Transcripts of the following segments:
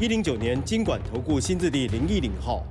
一零九年经管投顾新字第零一零号。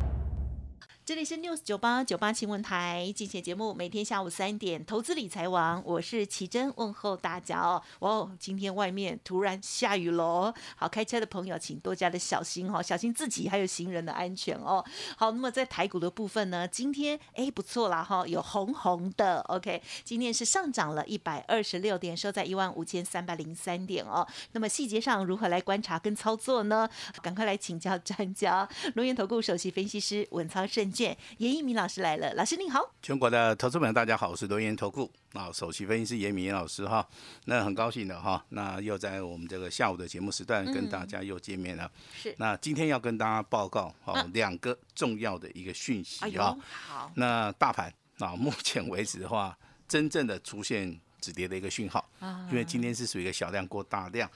这里是 News 九八九八新闻台，进行节目，每天下午三点，投资理财王，我是奇珍，问候大家哦。哦，今天外面突然下雨喽，好，开车的朋友请多加的小心哈，小心自己还有行人的安全哦。好，那么在台股的部分呢，今天哎不错啦哈，有红红的，OK，今天是上涨了一百二十六点，收在一万五千三百零三点哦。那么细节上如何来观察跟操作呢？赶快来请教专家，龙岩投顾首席分析师稳操胜。严一鸣老师来了，老师您好，全国的投资朋友大家好，我是罗源投顾。啊首席分析师严明老师哈，那很高兴的哈，那又在我们这个下午的节目时段跟大家又见面了，是，那今天要跟大家报告哈两个重要的一个讯息啊，好，那大盘啊目前为止的话，真正的出现止跌的一个讯号，因为今天是属于一个小量过大量，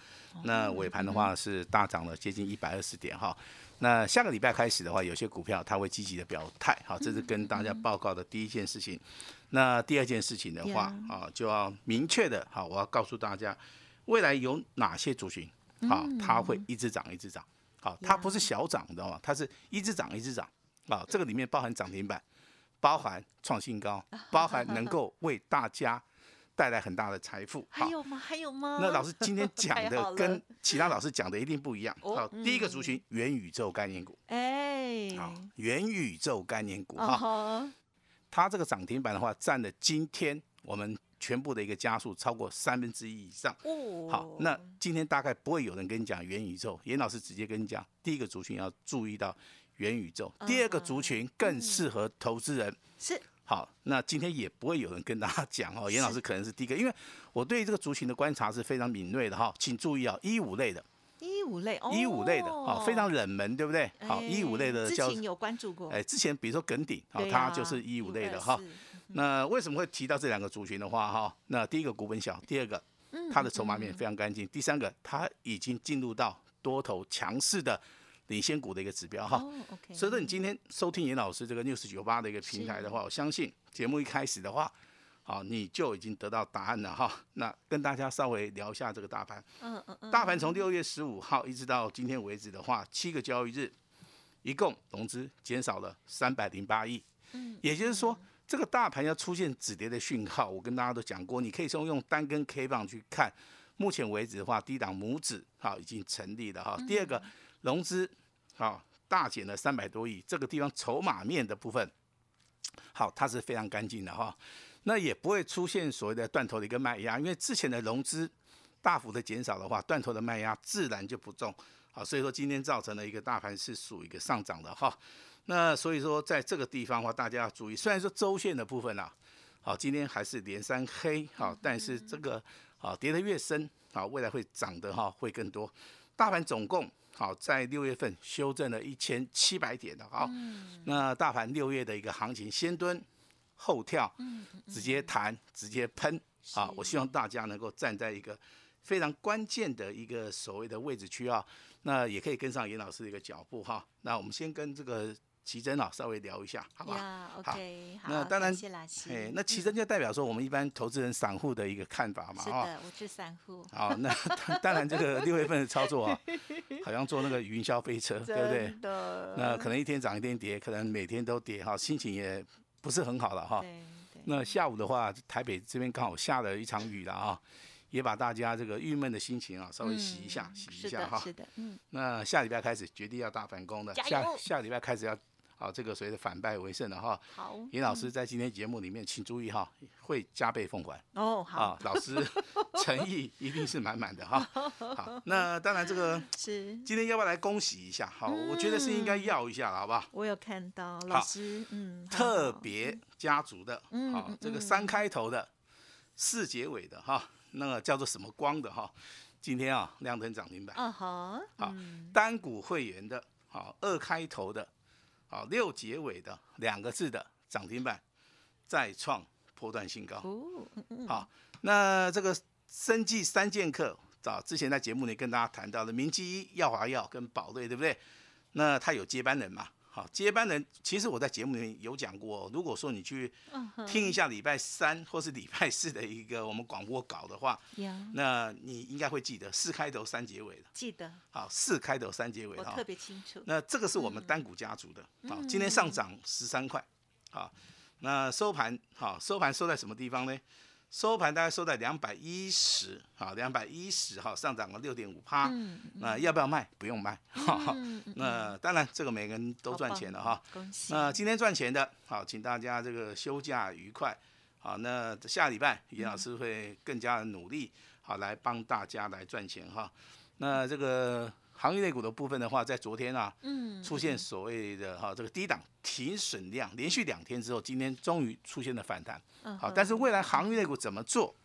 那尾盘的话是大涨了接近一百二十点哈。那下个礼拜开始的话，有些股票它会积极的表态，好，这是跟大家报告的第一件事情。那第二件事情的话，啊，就要明确的，好，我要告诉大家，未来有哪些族群，好，它会一直涨，一直涨，好，它不是小涨知道吗，它是一直涨，一直涨，啊，这个里面包含涨停板，包含创新高，包含能够为大家。带来很大的财富，还有吗？还有吗？那老师今天讲的 跟其他老师讲的一定不一样。好，第一个族群元宇宙概念股，哎，好，元宇宙概念股哈，它这个涨停板的话，占了今天我们全部的一个加速超过三分之一以上。哦，好，那今天大概不会有人跟你讲元宇宙，严老师直接跟你讲，第一个族群要注意到元宇宙，第二个族群更适合投资人是。好，那今天也不会有人跟大家讲哦，严老师可能是第一个，因为我对这个族群的观察是非常敏锐的哈，请注意啊，一五类的，一五类，一五类的啊，非常冷门，对不对？好，一五类的，之前有关注过，哎，之前比如说耿鼎啊，它就是一五类的哈。那为什么会提到这两个族群的话哈？那第一个股本小，第二个它的筹码面非常干净，第三个它已经进入到多头强势的。领先股的一个指标哈，所以说你今天收听严老师这个 news 九八的一个平台的话，我相信节目一开始的话，好你就已经得到答案了哈。那跟大家稍微聊一下这个大盘，嗯嗯嗯，大盘从六月十五号一直到今天为止的话，七个交易日，一共融资减少了三百零八亿，嗯，也就是说这个大盘要出现止跌的讯号，我跟大家都讲过，你可以从用单根 K 棒去看，目前为止的话，低档拇指好已经成立了哈。第二个。融资好大减了三百多亿，这个地方筹码面的部分好，它是非常干净的哈，那也不会出现所谓的断头的一个卖压，因为之前的融资大幅的减少的话，断头的卖压自然就不重，好，所以说今天造成了一个大盘是属于一个上涨的哈，那所以说在这个地方的话，大家要注意，虽然说周线的部分啊，好，今天还是连三黑好，但是这个好跌得越深好，未来会涨的哈会更多，大盘总共。好，在六月份修正了一千七百点的，啊，那大盘六月的一个行情先蹲后跳，直接弹直接喷，啊，我希望大家能够站在一个非常关键的一个所谓的位置区啊，那也可以跟上严老师的一个脚步哈，那我们先跟这个。奇珍啊，稍微聊一下，好吧好。那当然。哎，那奇珍就代表说我们一般投资人、散户的一个看法嘛，是的，我是散户。好，那当然这个六月份的操作啊，好像坐那个云霄飞车，对不对？那可能一天涨一天跌，可能每天都跌哈，心情也不是很好了哈。那下午的话，台北这边刚好下了一场雨了啊，也把大家这个郁闷的心情啊稍微洗一下，洗一下哈。是的，嗯。那下礼拜开始决定要大反攻的，下下礼拜开始要。好，这个所谓的反败为胜的哈。好，尹老师在今天节目里面，请注意哈，会加倍奉还。哦，好，老师 诚意一定是满满的哈。好，那当然这个 是今天要不要来恭喜一下？好，我觉得是应该要一下了，好不好？我有看到老师，嗯，特别家族的，好，这个三开头的，四结尾的哈，那个叫做什么光的哈？今天啊亮灯涨停板。嗯哼，好，单股会员的，好二开头的，好六结尾的两个字的涨停板，再创波段新高。哦，好，那这个生计三剑客，早之前在节目里跟大家谈到的明基、耀华药跟宝瑞，对不对？那他有接班人嘛？好，接班人其实我在节目里面有讲过，如果说你去听一下礼拜三或是礼拜四的一个我们广播稿的话，那你应该会记得四开头三结尾的。记得。好，四开头三结尾哈，特别清楚。那这个是我们单股家族的，好，今天上涨十三块，好，那收盘好，收盘收在什么地方呢？收盘大概收在两百一十，好，两百一十，哈，上涨了六点五趴。那要不要卖？不用卖。那当然，这个每个人都赚钱了哈。那今天赚钱的，好，请大家这个休假愉快。好，那下礼拜严老师会更加的努力，好，来帮大家来赚钱哈。那这个。行业类股的部分的话，在昨天啊，嗯出现所谓的哈这个低档停损量，连续两天之后，今天终于出现了反弹。好，但是未来行业类股怎么做？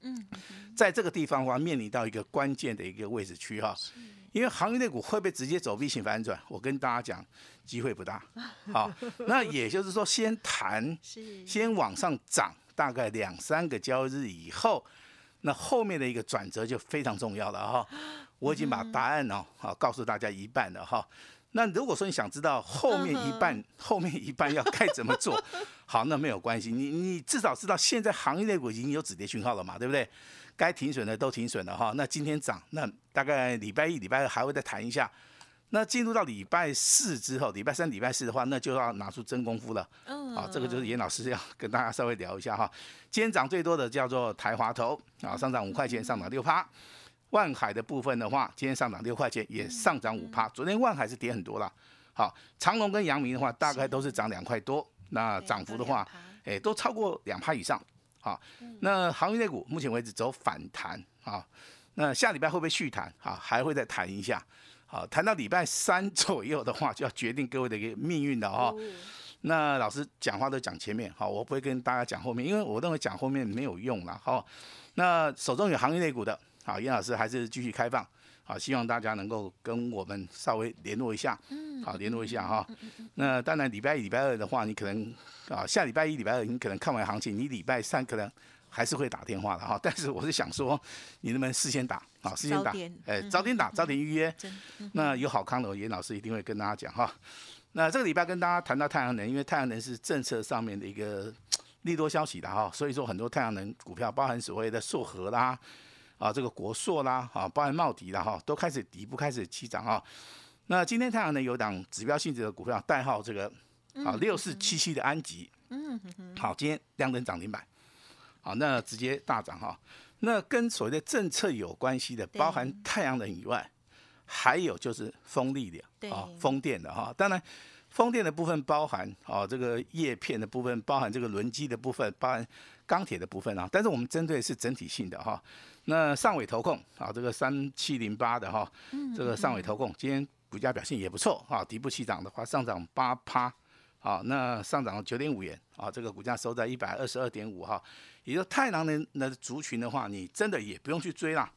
嗯，在这个地方的话，面临到一个关键的一个位置区哈，因为行业类股会不会直接走 V 型反转？我跟大家讲，机会不大。好，那也就是说，先谈，先往上涨，大概两三个交易日以后，那后面的一个转折就非常重要了哈。我已经把答案哦，好告诉大家一半了哈。那如果说你想知道后面一半，后面一半要该怎么做，好，那没有关系，你你至少知道现在行业内股已经有止跌讯号了嘛，对不对？该停损的都停损了哈。那今天涨，那大概礼拜一、礼拜二还会再谈一下。那进入到礼拜四之后，礼拜三、礼拜四的话，那就要拿出真功夫了。嗯，好，这个就是严老师要跟大家稍微聊一下哈。今天涨最多的叫做台华头啊，上涨五块钱，上涨六趴。万海的部分的话，今天上涨六块钱，也上涨五趴。昨天万海是跌很多了。好，长隆跟阳明的话，大概都是涨两块多。那涨幅的话，哎，都超过两趴以上。好，那航运类股目前为止走反弹。啊，那下礼拜会不会续弹啊，还会再谈一下。好，谈到礼拜三左右的话，就要决定各位的一个命运了哈。那老师讲话都讲前面，好，我不会跟大家讲后面，因为我认为讲后面没有用了。好，那手中有航运类股的。好，严老师还是继续开放，好，希望大家能够跟我们稍微联络一下，嗯好，联络一下哈。那当然，礼拜一、礼拜二的话，你可能啊，下礼拜一、礼拜二你可能看完行情，你礼拜三可能还是会打电话的哈。但是我是想说，你能不能事先打，好，事先打，哎，早点打，早点预约。那有好康的，严老师一定会跟大家讲哈。那这个礼拜跟大家谈到太阳能，因为太阳能是政策上面的一个利多消息的哈，所以说很多太阳能股票，包含所谓的硕和啦。啊，这个国硕啦，啊，包含茂迪啦，哈，都开始底部开始起涨啊。那今天太阳能有档指标性质的股票，代号这个啊六四七七的安吉，嗯好，今天亮灯涨停板，好，那直接大涨哈。那跟所谓的政策有关系的，包含太阳能以外，还有就是风力的啊，风电的哈。当然，风电的部分包含啊这个叶片的部分，包含这个轮机的部分，包含钢铁的部分啊。但是我们针对是整体性的哈。那上尾投控啊，这个三七零八的哈，这个上尾投控今天股价表现也不错啊，底部起涨的话上涨八趴，好，那上涨了九点五元啊，这个股价收在一百二十二点五哈，也就太阳能的族群的话，你真的也不用去追啦。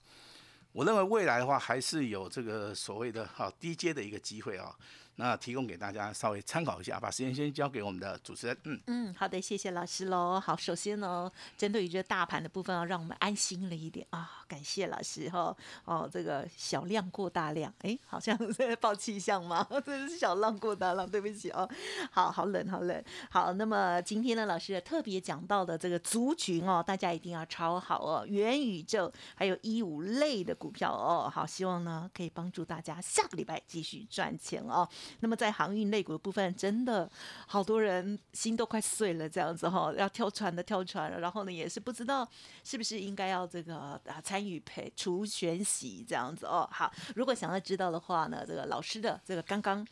我认为未来的话还是有这个所谓的哈低阶的一个机会啊。那提供给大家稍微参考一下，把时间先交给我们的主持人。嗯嗯，好的，谢谢老师喽。好，首先呢，针对于这大盘的部分，要让我们安心了一点啊。感谢老师哈。哦，这个小量过大量，哎，好像在报气象吗？这是小浪过大浪，对不起哦。好好冷，好冷。好，那么今天呢，老师特别讲到的这个族群哦，大家一定要抄好哦。元宇宙还有一五类的股票哦，好，希望呢可以帮助大家下个礼拜继续赚钱哦。那么在航运类股的部分，真的好多人心都快碎了，这样子哈，要跳船的跳船了，然后呢也是不知道是不是应该要这个啊参与陪除选洗这样子哦。好，如果想要知道的话呢，这个老师的这个刚刚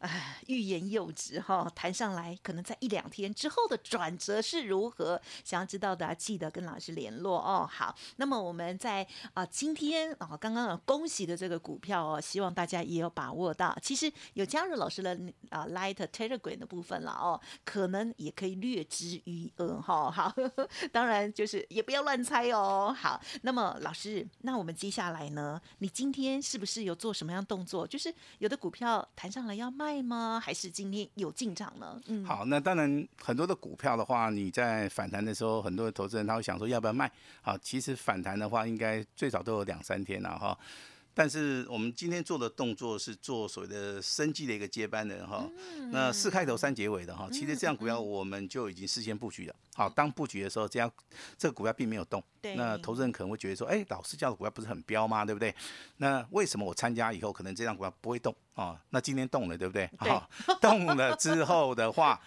啊，欲言又止哈，谈上来可能在一两天之后的转折是如何？想要知道的，记得跟老师联络哦。好，那么我们在啊今天啊刚刚恭喜的这个股票哦，希望大家也有把握到。其实有加入老师的啊 Light Telegram 的部分了哦，可能也可以略知一二哈。好，当然就是也不要乱猜哦。好，那么老师，那我们接下来呢？你今天是不是有做什么样动作？就是有的股票弹上来要卖吗？还是今天有进场呢？嗯，好，那当然很多的股票的话，你在反弹的时候，很多的投资人他会想说要不要卖？好，其实反弹的话，应该最少都有两三天了哈。但是我们今天做的动作是做所谓的生计的一个接班人哈，那四开头三结尾的哈，其实这样股票我们就已经事先布局了。好，当布局的时候，这样这个股票并没有动。那投资人可能会觉得说，哎，老师教的股票不是很彪吗？对不对？那为什么我参加以后，可能这张股票不会动啊？那今天动了，对不对？好，动了之后的话，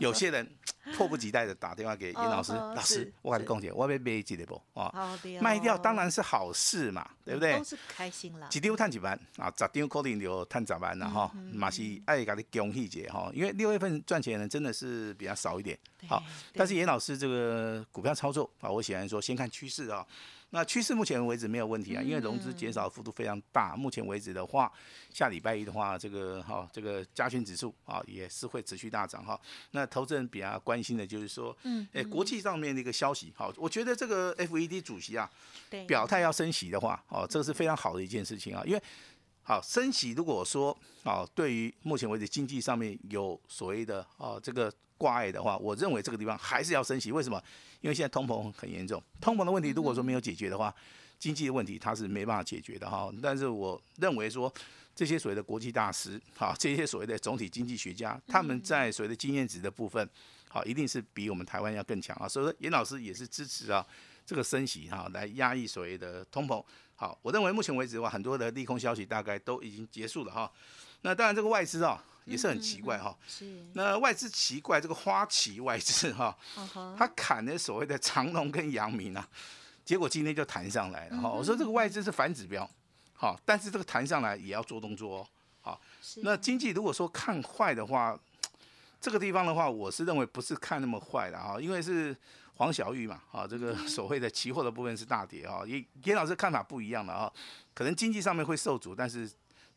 有些人 迫不及待的打电话给尹老师，老师，我跟你讲解，我要卖几的不？啊，卖掉当然是好事嘛，对不对？都是开心了。几丢探几万啊？十丢可能就探十万了哈，马是爱给你恭喜节哈，因为六月份赚钱的人真的是比较少一点。好，但是严老师这个股票操作啊，我喜欢说先看趋势啊。那趋势目前为止没有问题啊，因为融资减少幅度非常大。目前为止的话，下礼拜一的话，这个哈这个加权指数啊也是会持续大涨哈。那投资人比较关心的就是说，嗯，哎，国际上面的一个消息，好，我觉得这个 FED 主席啊，表态要升息的话，哦，这个是非常好的一件事情啊，因为好升息，如果说啊，对于目前为止经济上面有所谓的啊这个。挂碍的话，我认为这个地方还是要升息。为什么？因为现在通膨很严重，通膨的问题如果说没有解决的话，经济的问题它是没办法解决的哈。但是我认为说，这些所谓的国际大师，哈，这些所谓的总体经济学家，他们在所谓的经验值的部分，好，一定是比我们台湾要更强啊。所以说，严老师也是支持啊这个升息哈，来压抑所谓的通膨。好，我认为目前为止的话，很多的利空消息大概都已经结束了哈。那当然，这个外资啊。也是很奇怪哈，是那外资奇怪，这个花旗外资哈，他砍的所谓的长隆跟阳明啊，结果今天就弹上来了哈。我说这个外资是反指标，好，但是这个弹上来也要做动作哦。好，那经济如果说看坏的话，这个地方的话，我是认为不是看那么坏的啊，因为是黄小玉嘛，啊，这个所谓的期货的部分是大跌啊，严严老师看法不一样的啊，可能经济上面会受阻，但是。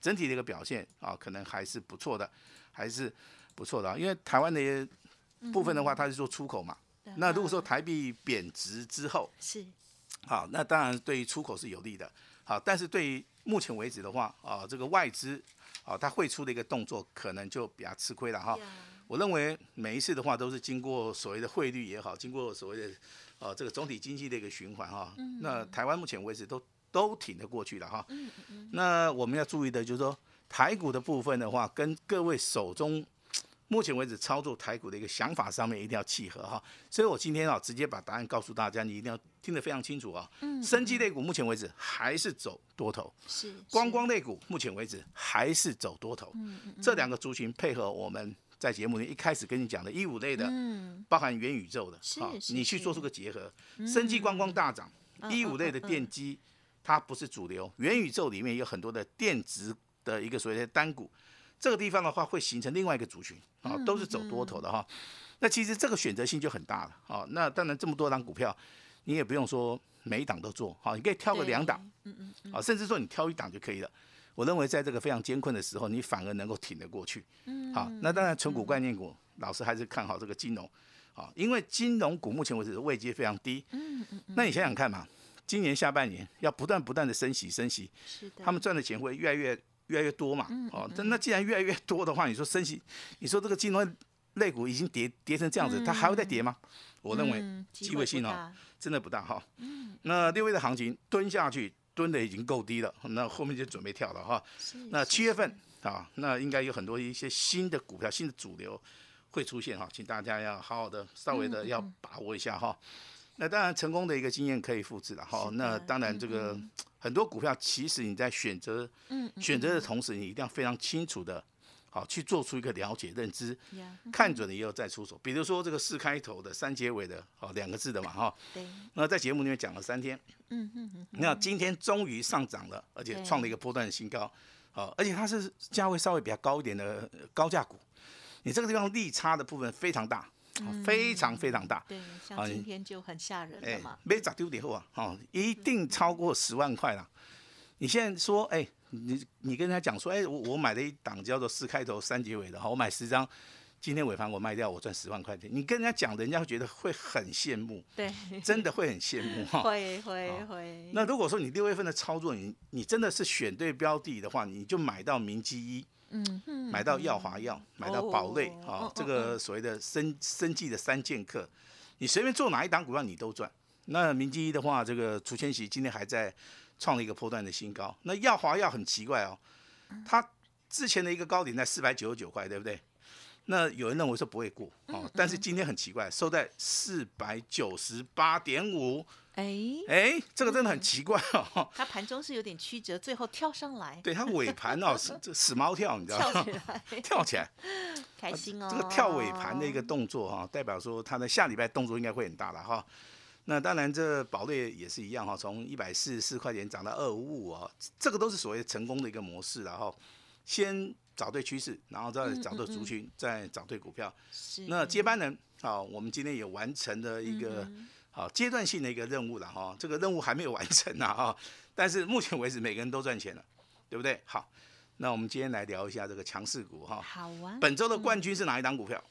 整体的一个表现啊，可能还是不错的，还是不错的啊。因为台湾的部分的话，它是做出口嘛。那如果说台币贬值之后，是好，那当然对于出口是有利的。好，但是对于目前为止的话啊，这个外资啊，它汇出的一个动作，可能就比较吃亏了哈。我认为每一次的话，都是经过所谓的汇率也好，经过所谓的呃这个总体经济的一个循环哈。那台湾目前为止都。都挺得过去了哈，那我们要注意的就是说，台股的部分的话，跟各位手中目前为止操作台股的一个想法上面一定要契合哈。所以我今天啊，直接把答案告诉大家，你一定要听得非常清楚啊。嗯。生机类股目前为止还是走多头，是。观光类股目前为止还是走多头。嗯嗯。这两个族群配合我们在节目里一开始跟你讲的一五类的，嗯，包含元宇宙的，是你去做出个结合，生机观光大涨，一五类的电机。它不是主流，元宇宙里面有很多的电子的一个所谓的单股，这个地方的话会形成另外一个族群啊，都是走多头的哈。那其实这个选择性就很大了啊。那当然这么多档股票，你也不用说每一档都做，好，你可以挑个两档，嗯嗯，啊，甚至说你挑一档就可以了。我认为在这个非常艰困的时候，你反而能够挺得过去。嗯，好，那当然纯股概念股，老师还是看好这个金融，好，因为金融股目前为止位阶非常低。嗯嗯，那你想想看嘛。今年下半年要不断不断的升息升息，是的，他们赚的钱会越来越越来越多嘛？哦，那既然越来越多的话，你说升息，你说这个金融类股已经跌跌成这样子，它还会再跌吗？我认为机会性哦，真的不大哈。嗯，那六月的行情蹲下去蹲的已经够低了，那后面就准备跳了哈。那七月份啊，那应该有很多一些新的股票、新的主流会出现哈，请大家要好好的稍微的要把握一下哈。那当然，成功的一个经验可以复制了哈。那当然，这个很多股票其实你在选择选择的同时，你一定要非常清楚的，好去做出一个了解认知，看准了以后再出手。比如说这个四开头的三结尾的，哦两个字的嘛哈。对。那在节目里面讲了三天。嗯嗯嗯。那今天终于上涨了，而且创了一个波段的新高。好，而且它是价位稍微比较高一点的高价股，你这个地方利差的部分非常大，非常非常大。对，像今天就很吓人了嘛。没咋丢点后啊，哦，一定超过十万块了。你现在说，哎，你你跟人家讲说，哎，我我买了一档叫做四开头三结尾的，哈，我买十张。今天尾盘我卖掉，我赚十万块钱。你跟人家讲，人家会觉得会很羡慕，对，真的会很羡慕哈。会会会。那如果说你六月份的操作，你你真的是选对标的的话，你就买到明基一，嗯嗯，买到耀华药，买到宝瑞啊，这个所谓的生生计的三剑客，你随便做哪一档股票你都赚。那明基一的话，这个除千玺今天还在创了一个波段的新高。那耀华药很奇怪哦，它之前的一个高点在四百九十九块，对不对？那有人认为说不会过哦，但是今天很奇怪，收在四百九十八点五。哎哎，这个真的很奇怪哦。它盘中是有点曲折，最后跳上来。对，它尾盘哦 死这死猫跳，你知道吗？跳起来，跳起来，开心哦。这个跳尾盘的一个动作哈，代表说它的下礼拜动作应该会很大了哈。那当然，这宝瑞也是一样哈，从一百四十四块钱涨到二五五啊，这个都是所谓成功的一个模式然后先。找对趋势，然后再找对族群，再找对股票。那接班人，好，我们今天也完成了一个好阶段性的一个任务了哈。这个任务还没有完成呢哈，但是目前为止每个人都赚钱了，对不对？好，那我们今天来聊一下这个强势股哈。好啊。本周的冠军是哪一档股票？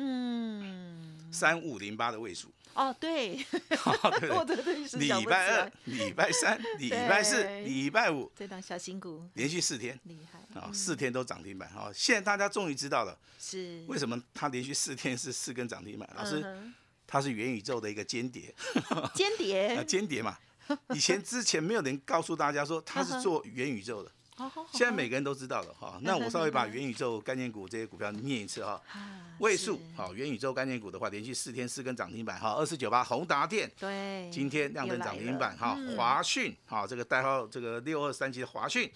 嗯，三五零八的位数。哦，对，对对。对，礼拜二、礼拜三、礼拜四、礼拜五，这档小新股。连续四天，厉害。啊，四天都涨停板。啊！现在大家终于知道了，是。为什么它连续四天是四根涨停板？老师，它是元宇宙的一个间谍，间谍？啊，间谍嘛，以前之前没有人告诉大家说它是做元宇宙的。现在每个人都知道了哈，那我稍微把元宇宙概念股这些股票念一次哈。位数好，元宇宙概念股的话，连续四天四根涨停板哈，二四九八宏达电对，今天亮灯涨停板哈，华讯哈，这个代号这个六二三七的华讯，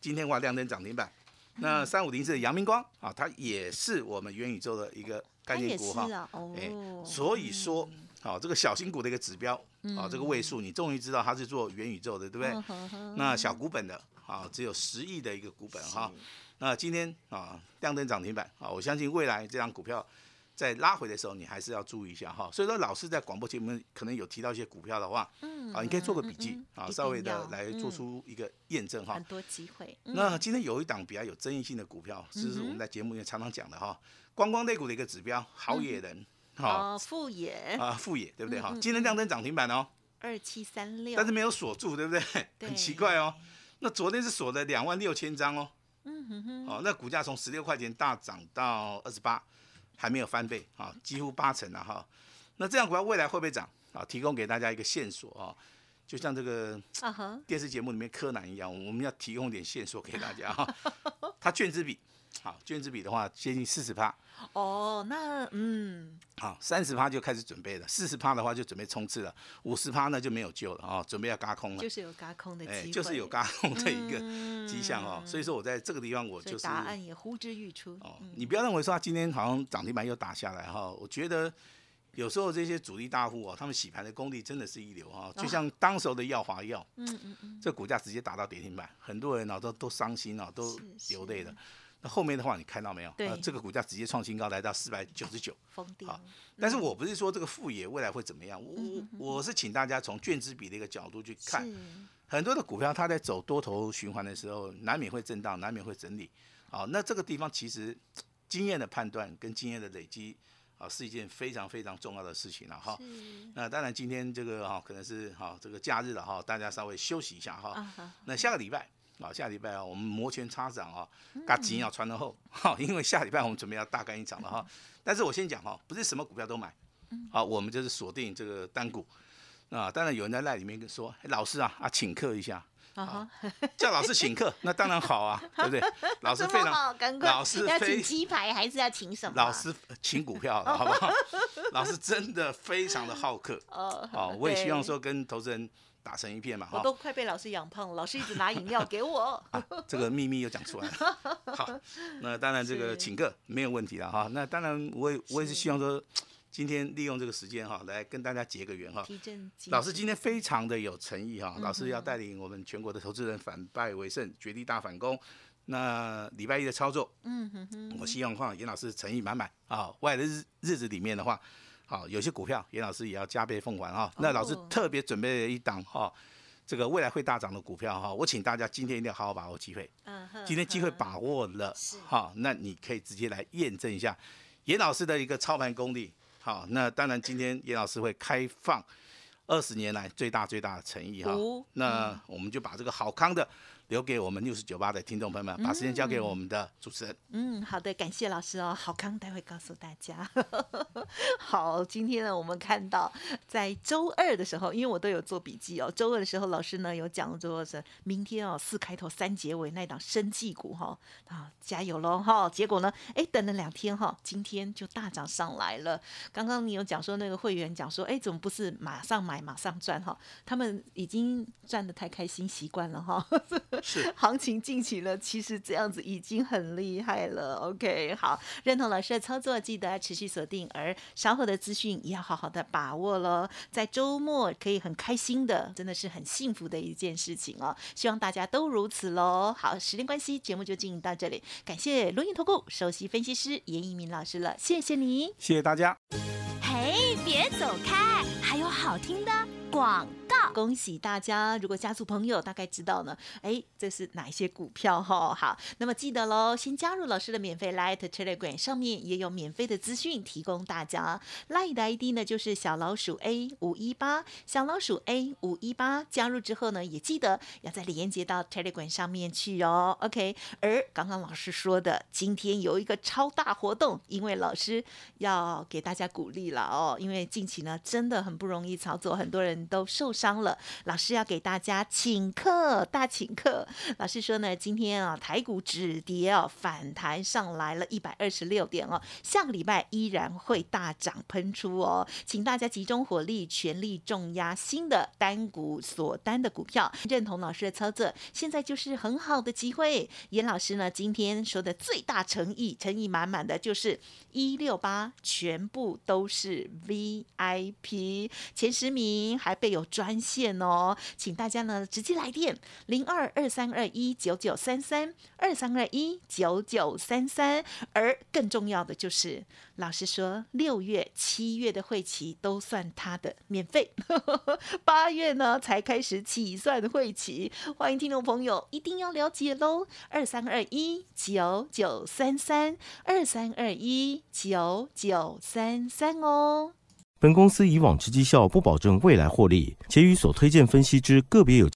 今天话亮灯涨停板。那三五零四的阳明光啊，它也是我们元宇宙的一个概念股哈。哎，所以说好，这个小新股的一个指标啊，这个位数你终于知道它是做元宇宙的，对不对？那小股本的。啊，只有十亿的一个股本哈，那今天啊亮灯涨停板啊，我相信未来这张股票在拉回的时候，你还是要注意一下哈。所以说，老师在广播节目可能有提到一些股票的话，嗯，啊，你可以做个笔记啊，稍微的来做出一个验证哈。很多机会。那今天有一档比较有争议性的股票，这是我们在节目里面常常讲的哈，观光类股的一个指标，好野人，哈，富野啊，富野对不对哈？今天亮灯涨停板哦，二七三六，但是没有锁住，对不对？很奇怪哦。那昨天是锁的两万六千张哦，嗯哼哼，哦，那股价从十六块钱大涨到二十八，还没有翻倍啊，几乎八成了哈。那这样股票未来会不会涨啊？提供给大家一个线索啊，就像这个电视节目里面柯南一样，我们要提供点线索给大家哈。它卷子比。好，卷子比的话接近四十趴。哦，那嗯，好，三十趴就开始准备了，四十趴的话就准备冲刺了，五十趴呢就没有救了啊，准备要嘎空了。就是有嘎空的机就是有嘎空的一个迹象哦。所以说我在这个地方我就是答案也呼之欲出。哦，你不要认为说他今天好像涨停板又打下来哈，我觉得有时候这些主力大户啊，他们洗盘的功力真的是一流啊，就像当时候的耀华药，嗯嗯嗯，这股价直接打到跌停板，很多人呢都都伤心啊，都流泪了。那后面的话，你看到没有？对，这个股价直接创新高，来到四百九十九，疯掉。但是我不是说这个副业未来会怎么样，我我是请大家从卷资比的一个角度去看，很多的股票它在走多头循环的时候，难免会震荡，难免会整理。好，那这个地方其实经验的判断跟经验的累积啊，是一件非常非常重要的事情了哈。那当然今天这个哈可能是哈这个假日了哈，大家稍微休息一下哈。那下个礼拜。啊，下礼拜啊，我们摩拳擦掌啊，嘎紧要穿得厚，哈，因为下礼拜我们准备要大干一场了哈。但是我先讲哈，不是什么股票都买，啊，我们就是锁定这个单股。啊，当然有人在赖里面说，老师啊啊，请客一下，啊，叫老师请客，那当然好啊，对不对？老师非常，老师要请鸡排还是要请什么？老师请股票，好不好？老师真的非常的好客，哦，好，我也希望说跟投资人。打成一片嘛，我都快被老师养胖了。老师一直拿饮料给我，这个秘密又讲出来了。好，那当然这个请客没有问题了哈。那当然我也我也是希望说，今天利用这个时间哈，来跟大家结个缘哈。老师今天非常的有诚意哈，老师要带领我们全国的投资人反败为胜，绝地大反攻。那礼拜一的操作，嗯哼哼，我希望话严老师诚意满满啊。未来的日日子里面的话，好有些股票严老师也要加倍奉还哈。那老师特别准备了一档哈，这个未来会大涨的股票哈，我请大家今天一定要好好把握机会。嗯哼，今天机会把握了，好，那你可以直接来验证一下严老师的一个操盘功力。好，那当然今天严老师会开放二十年来最大最大的诚意哈。那我们就把这个好康的。留给我们六十九八的听众朋友们，把时间交给我们的主持人。嗯，好的，感谢老师哦。好康待会告诉大家。好，今天呢，我们看到在周二的时候，因为我都有做笔记哦。周二的时候，老师呢有讲说是明天哦，四开头三结尾那档生技股哈啊，加油喽哈。结果呢，哎，等了两天哈，今天就大涨上来了。刚刚你有讲说那个会员讲说，哎，怎么不是马上买马上赚哈？他们已经赚的太开心习惯了哈。是 行情进行了，其实这样子已经很厉害了。OK，好，认同老师的操作，记得持续锁定，而稍后的资讯也要好好的把握喽。在周末可以很开心的，真的是很幸福的一件事情哦。希望大家都如此喽。好，时间关系，节目就进行到这里，感谢录音投顾首席分析师严一鸣老师了，谢谢你，谢谢大家。嘿，别走开，还有好听的广告。恭喜大家！如果家族朋友大概知道呢，哎，这是哪一些股票哈？好，那么记得喽，先加入老师的免费 Light Telegram，上面也有免费的资讯提供大家。Light 的 ID 呢就是小老鼠 A 五一八，小老鼠 A 五一八。加入之后呢，也记得要再连接到 Telegram 上面去哦。OK，而刚刚老师说的，今天有一个超大活动，因为老师要给大家鼓励了哦，因为近期呢真的很不容易操作，很多人都受伤。了，老师要给大家请客，大请客。老师说呢，今天啊，台股止跌哦，反弹上来了一百二十六点哦，下个礼拜依然会大涨喷出哦，请大家集中火力，全力重压新的单股锁单的股票，认同老师的操作，现在就是很好的机会。严老师呢，今天说的最大诚意，诚意满满的就是一六八，全部都是 VIP 前十名，备有专。线哦，请大家呢直接来电零二二三二一九九三三二三二一九九三三，而更重要的就是，老师说六月、七月的会期都算他的免费，八月呢才开始起算的会期，欢迎听众朋友一定要了解喽，二三二一九九三三二三二一九九三三哦。本公司以往之绩效不保证未来获利，且与所推荐分析之个别有。